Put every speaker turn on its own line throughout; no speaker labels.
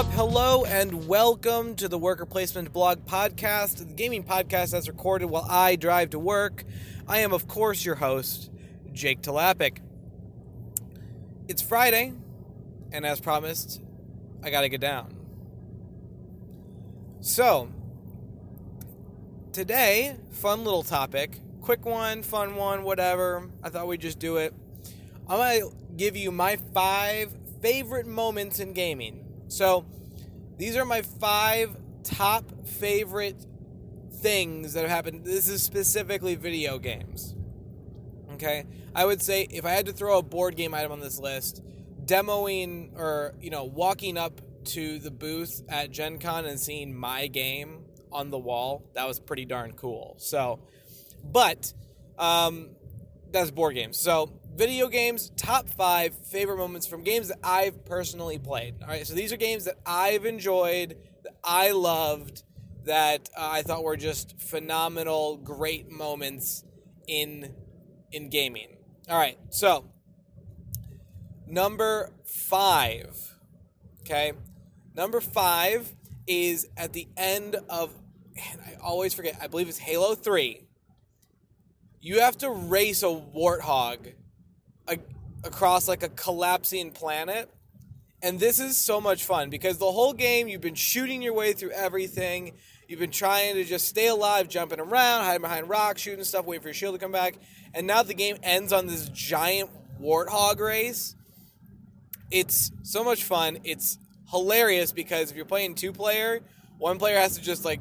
up? Hello and welcome to the Worker Placement Blog Podcast, the gaming podcast that's recorded while I drive to work. I am, of course, your host, Jake Talapic. It's Friday, and as promised, I gotta get down. So, today, fun little topic. Quick one, fun one, whatever. I thought we'd just do it. I'm gonna give you my five favorite moments in gaming. So, these are my five top favorite things that have happened. This is specifically video games. Okay? I would say if I had to throw a board game item on this list, demoing or, you know, walking up to the booth at Gen Con and seeing my game on the wall, that was pretty darn cool. So, but um, that's board games. So, video games, top five favorite moments from games that I've personally played. All right, so these are games that I've enjoyed, that I loved, that uh, I thought were just phenomenal, great moments in in gaming. All right, so number five. Okay, number five is at the end of, and I always forget. I believe it's Halo Three. You have to race a warthog a, across like a collapsing planet. And this is so much fun because the whole game you've been shooting your way through everything. You've been trying to just stay alive, jumping around, hiding behind rocks, shooting stuff, waiting for your shield to come back. And now the game ends on this giant warthog race. It's so much fun. It's hilarious because if you're playing two player, one player has to just like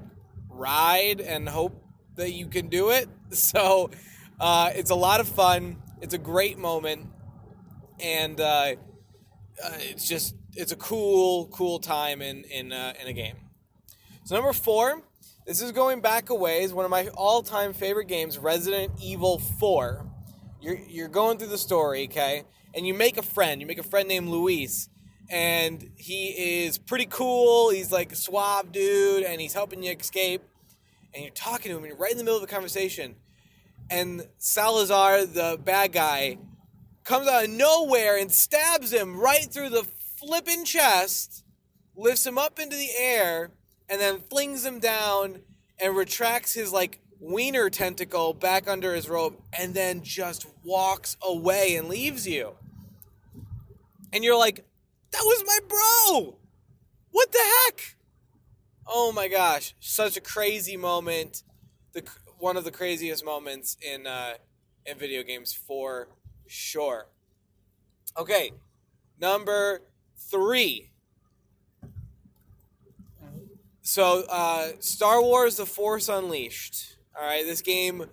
ride and hope that you can do it. So uh, it's a lot of fun. It's a great moment, and uh, uh, it's just it's a cool cool time in in uh, in a game. So number four, this is going back a ways. One of my all time favorite games, Resident Evil Four. You're you're going through the story, okay, and you make a friend. You make a friend named Luis. And he is pretty cool. He's like a suave dude, and he's helping you escape. And you're talking to him, and you're right in the middle of a conversation and Salazar, the bad guy, comes out of nowhere and stabs him right through the flipping chest, lifts him up into the air, and then flings him down and retracts his like wiener tentacle back under his robe and then just walks away and leaves you. And you're like, that was my bro! What the heck? Oh my gosh, such a crazy moment. The one of the craziest moments in uh, in video games for sure. Okay, number three. So, uh, Star Wars: The Force Unleashed. All right, this game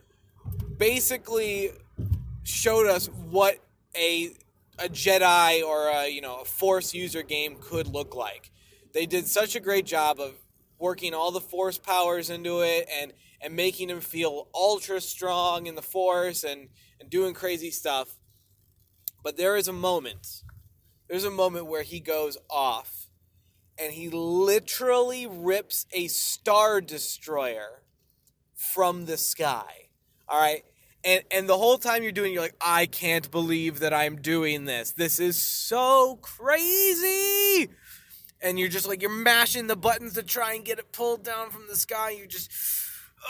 basically showed us what a a Jedi or a you know a Force user game could look like. They did such a great job of working all the Force powers into it and and making him feel ultra strong in the force and, and doing crazy stuff. But there is a moment. There's a moment where he goes off and he literally rips a star destroyer from the sky. All right? And and the whole time you're doing you're like I can't believe that I'm doing this. This is so crazy. And you're just like you're mashing the buttons to try and get it pulled down from the sky. You just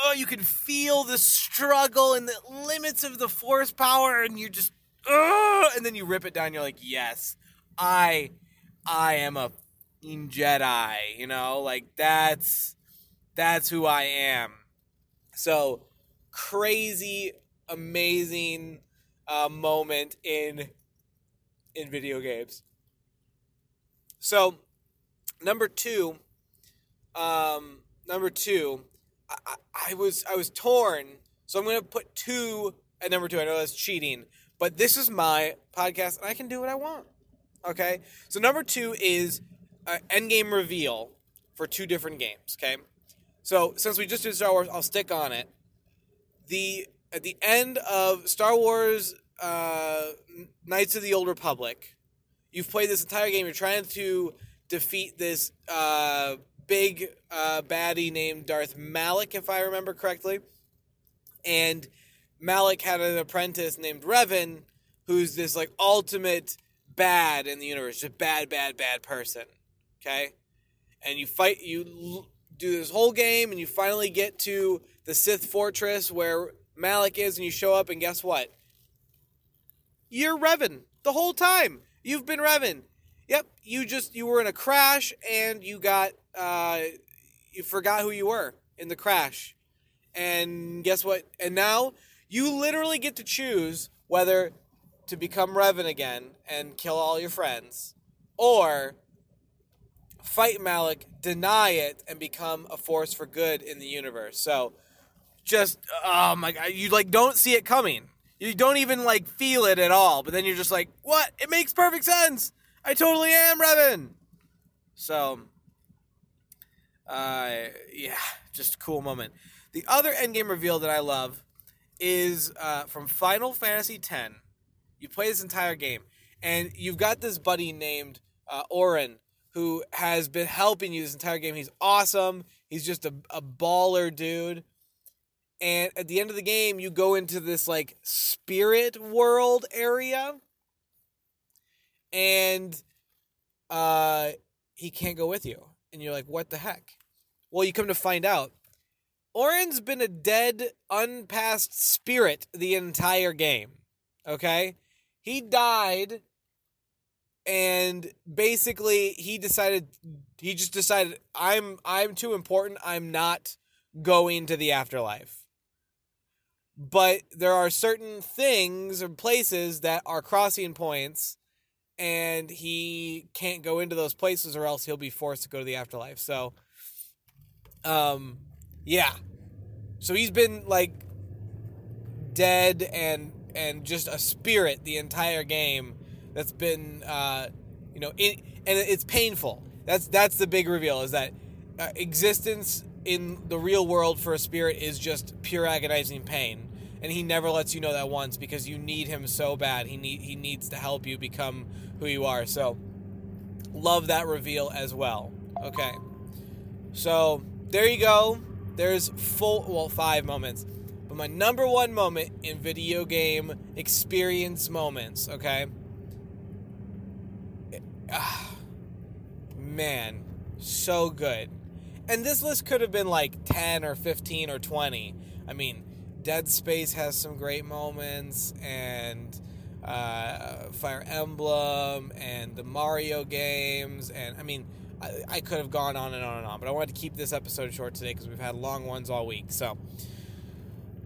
oh, you can feel the struggle and the limits of the force power, and you just, oh, and then you rip it down. You're like, yes, I, I am a Jedi. You know, like that's that's who I am. So crazy, amazing uh, moment in in video games. So number two, um, number two I, I was I was torn, so I'm going to put two at number two. I know that's cheating, but this is my podcast, and I can do what I want. Okay, so number two is uh, Endgame reveal for two different games. Okay, so since we just did Star Wars, I'll stick on it. The at the end of Star Wars uh, Knights of the Old Republic, you've played this entire game. You're trying to defeat this uh, big uh, baddie named Darth Malak, if I remember correctly. And Malak had an apprentice named Revan, who's this like ultimate bad in the universe, just bad, bad, bad person. Okay, and you fight. You do this whole game, and you finally get to the Sith fortress where Malak is, and you show up, and guess what? You're Revan the whole time. You've been Revan. Yep, you just you were in a crash, and you got uh, you forgot who you were in the crash, and guess what? And now you literally get to choose whether to become Revan again and kill all your friends, or fight Malak, deny it, and become a force for good in the universe. So, just oh my god, you like don't see it coming. You don't even like feel it at all. But then you're just like, what? It makes perfect sense. I totally am Revan. So, uh, yeah, just a cool moment. The other endgame reveal that I love is uh, from Final Fantasy X. You play this entire game, and you've got this buddy named uh, Auron who has been helping you this entire game. He's awesome. He's just a, a baller dude. And at the end of the game, you go into this like spirit world area, and uh, he can't go with you. And you're like, what the heck? Well, you come to find out Auron's been a dead, unpassed spirit the entire game. Okay? He died and basically he decided he just decided I'm I'm too important. I'm not going to the afterlife. But there are certain things or places that are crossing points and he can't go into those places or else he'll be forced to go to the afterlife. So um yeah. So he's been like dead and and just a spirit the entire game that's been uh you know in, and it's painful. That's that's the big reveal is that uh, existence in the real world for a spirit is just pure agonizing pain. And he never lets you know that once because you need him so bad. He need he needs to help you become who you are. So love that reveal as well. Okay. So there you go. There's full, well, five moments. But my number one moment in video game experience moments, okay? Ah, man, so good. And this list could have been like 10 or 15 or 20. I mean, Dead Space has some great moments, and uh, Fire Emblem, and the Mario games, and I mean, I, I could have gone on and on and on, but I wanted to keep this episode short today because we've had long ones all week. So,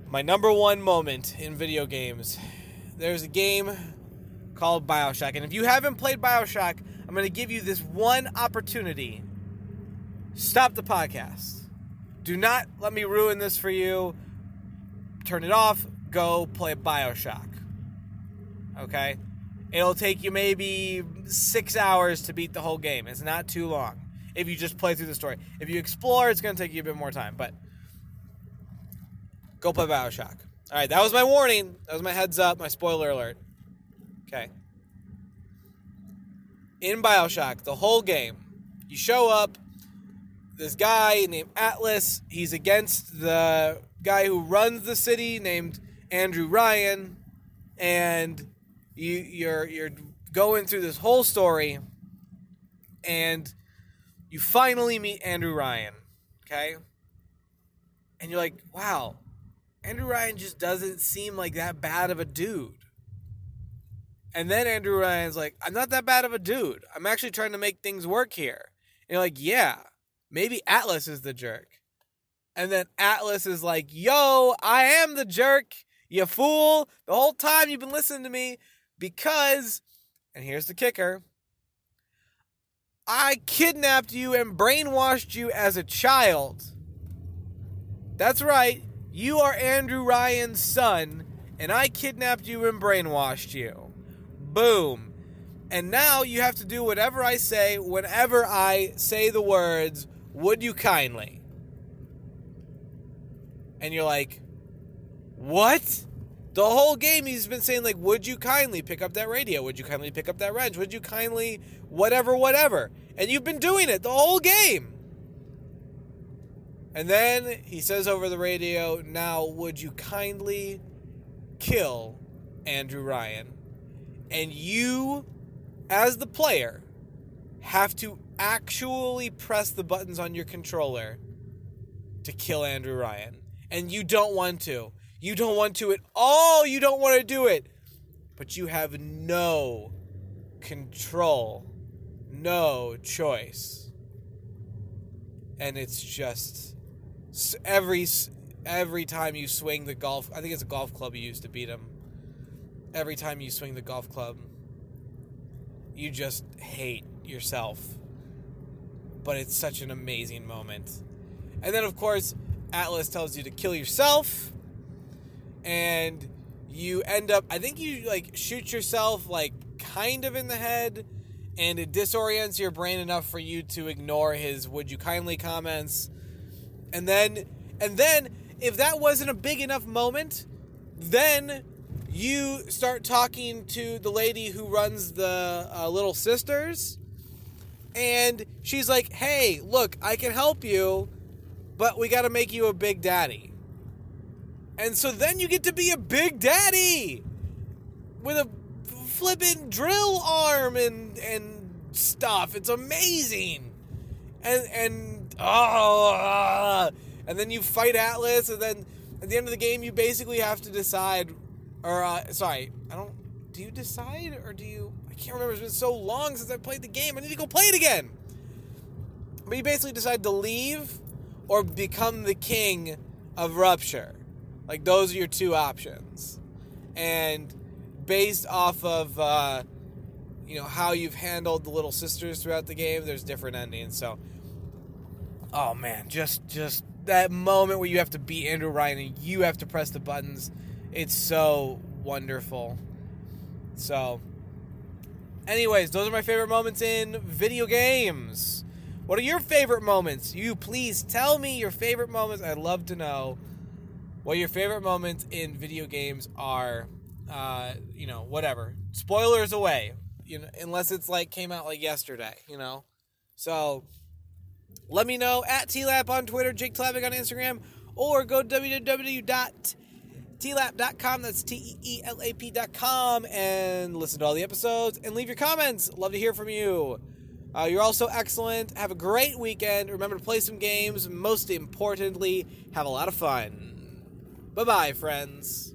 my number one moment in video games there's a game called Bioshock. And if you haven't played Bioshock, I'm going to give you this one opportunity. Stop the podcast. Do not let me ruin this for you. Turn it off. Go play Bioshock. Okay? It'll take you maybe six hours to beat the whole game. It's not too long if you just play through the story. If you explore, it's going to take you a bit more time. But go play Bioshock. All right, that was my warning. That was my heads up, my spoiler alert. Okay. In Bioshock, the whole game, you show up. This guy named Atlas, he's against the guy who runs the city named Andrew Ryan, and you you're you're going through this whole story, and you finally meet Andrew Ryan, okay? And you're like, wow, Andrew Ryan just doesn't seem like that bad of a dude. And then Andrew Ryan's like, I'm not that bad of a dude. I'm actually trying to make things work here. And you're like, yeah, maybe Atlas is the jerk. And then Atlas is like, yo, I am the jerk, you fool. The whole time you've been listening to me because, and here's the kicker I kidnapped you and brainwashed you as a child. That's right. You are Andrew Ryan's son, and I kidnapped you and brainwashed you. Boom. And now you have to do whatever I say whenever I say the words, would you kindly? And you're like, what? The whole game he's been saying, like, would you kindly pick up that radio? Would you kindly pick up that wrench? Would you kindly whatever, whatever? And you've been doing it the whole game. And then he says over the radio, now would you kindly kill Andrew Ryan? And you, as the player, have to actually press the buttons on your controller to kill Andrew Ryan. And you don't want to. You don't want to at all. You don't want to do it. But you have no control, no choice. And it's just every every time you swing the golf, I think it's a golf club you use to beat him. Every time you swing the golf club, you just hate yourself. But it's such an amazing moment. And then, of course, Atlas tells you to kill yourself. And you end up, I think you like shoot yourself like kind of in the head. And it disorients your brain enough for you to ignore his would you kindly comments. And then, and then, if that wasn't a big enough moment, then you start talking to the lady who runs the uh, Little Sisters, and she's like, "Hey, look, I can help you, but we got to make you a big daddy." And so then you get to be a big daddy with a flippin' drill arm and and stuff. It's amazing. And and oh, and then you fight Atlas, and then at the end of the game, you basically have to decide or uh, sorry, I don't. Do you decide or do you? I can't remember. It's been so long since I played the game. I need to go play it again. But you basically decide to leave or become the king of Rapture. Like those are your two options, and based off of uh, you know how you've handled the little sisters throughout the game, there's different endings. So, oh man, just just that moment where you have to beat Andrew Ryan and you have to press the buttons it's so wonderful. So, anyways, those are my favorite moments in video games. What are your favorite moments? You please tell me your favorite moments. I'd love to know what your favorite moments in video games are. Uh, you know, whatever. Spoilers away. You know, unless it's like came out like yesterday. You know, so let me know at TLAP on Twitter, Jake Tlapic on Instagram, or go www tlap.com. That's T E E L A P.com. And listen to all the episodes and leave your comments. Love to hear from you. Uh, you're also excellent. Have a great weekend. Remember to play some games. Most importantly, have a lot of fun. Bye bye, friends.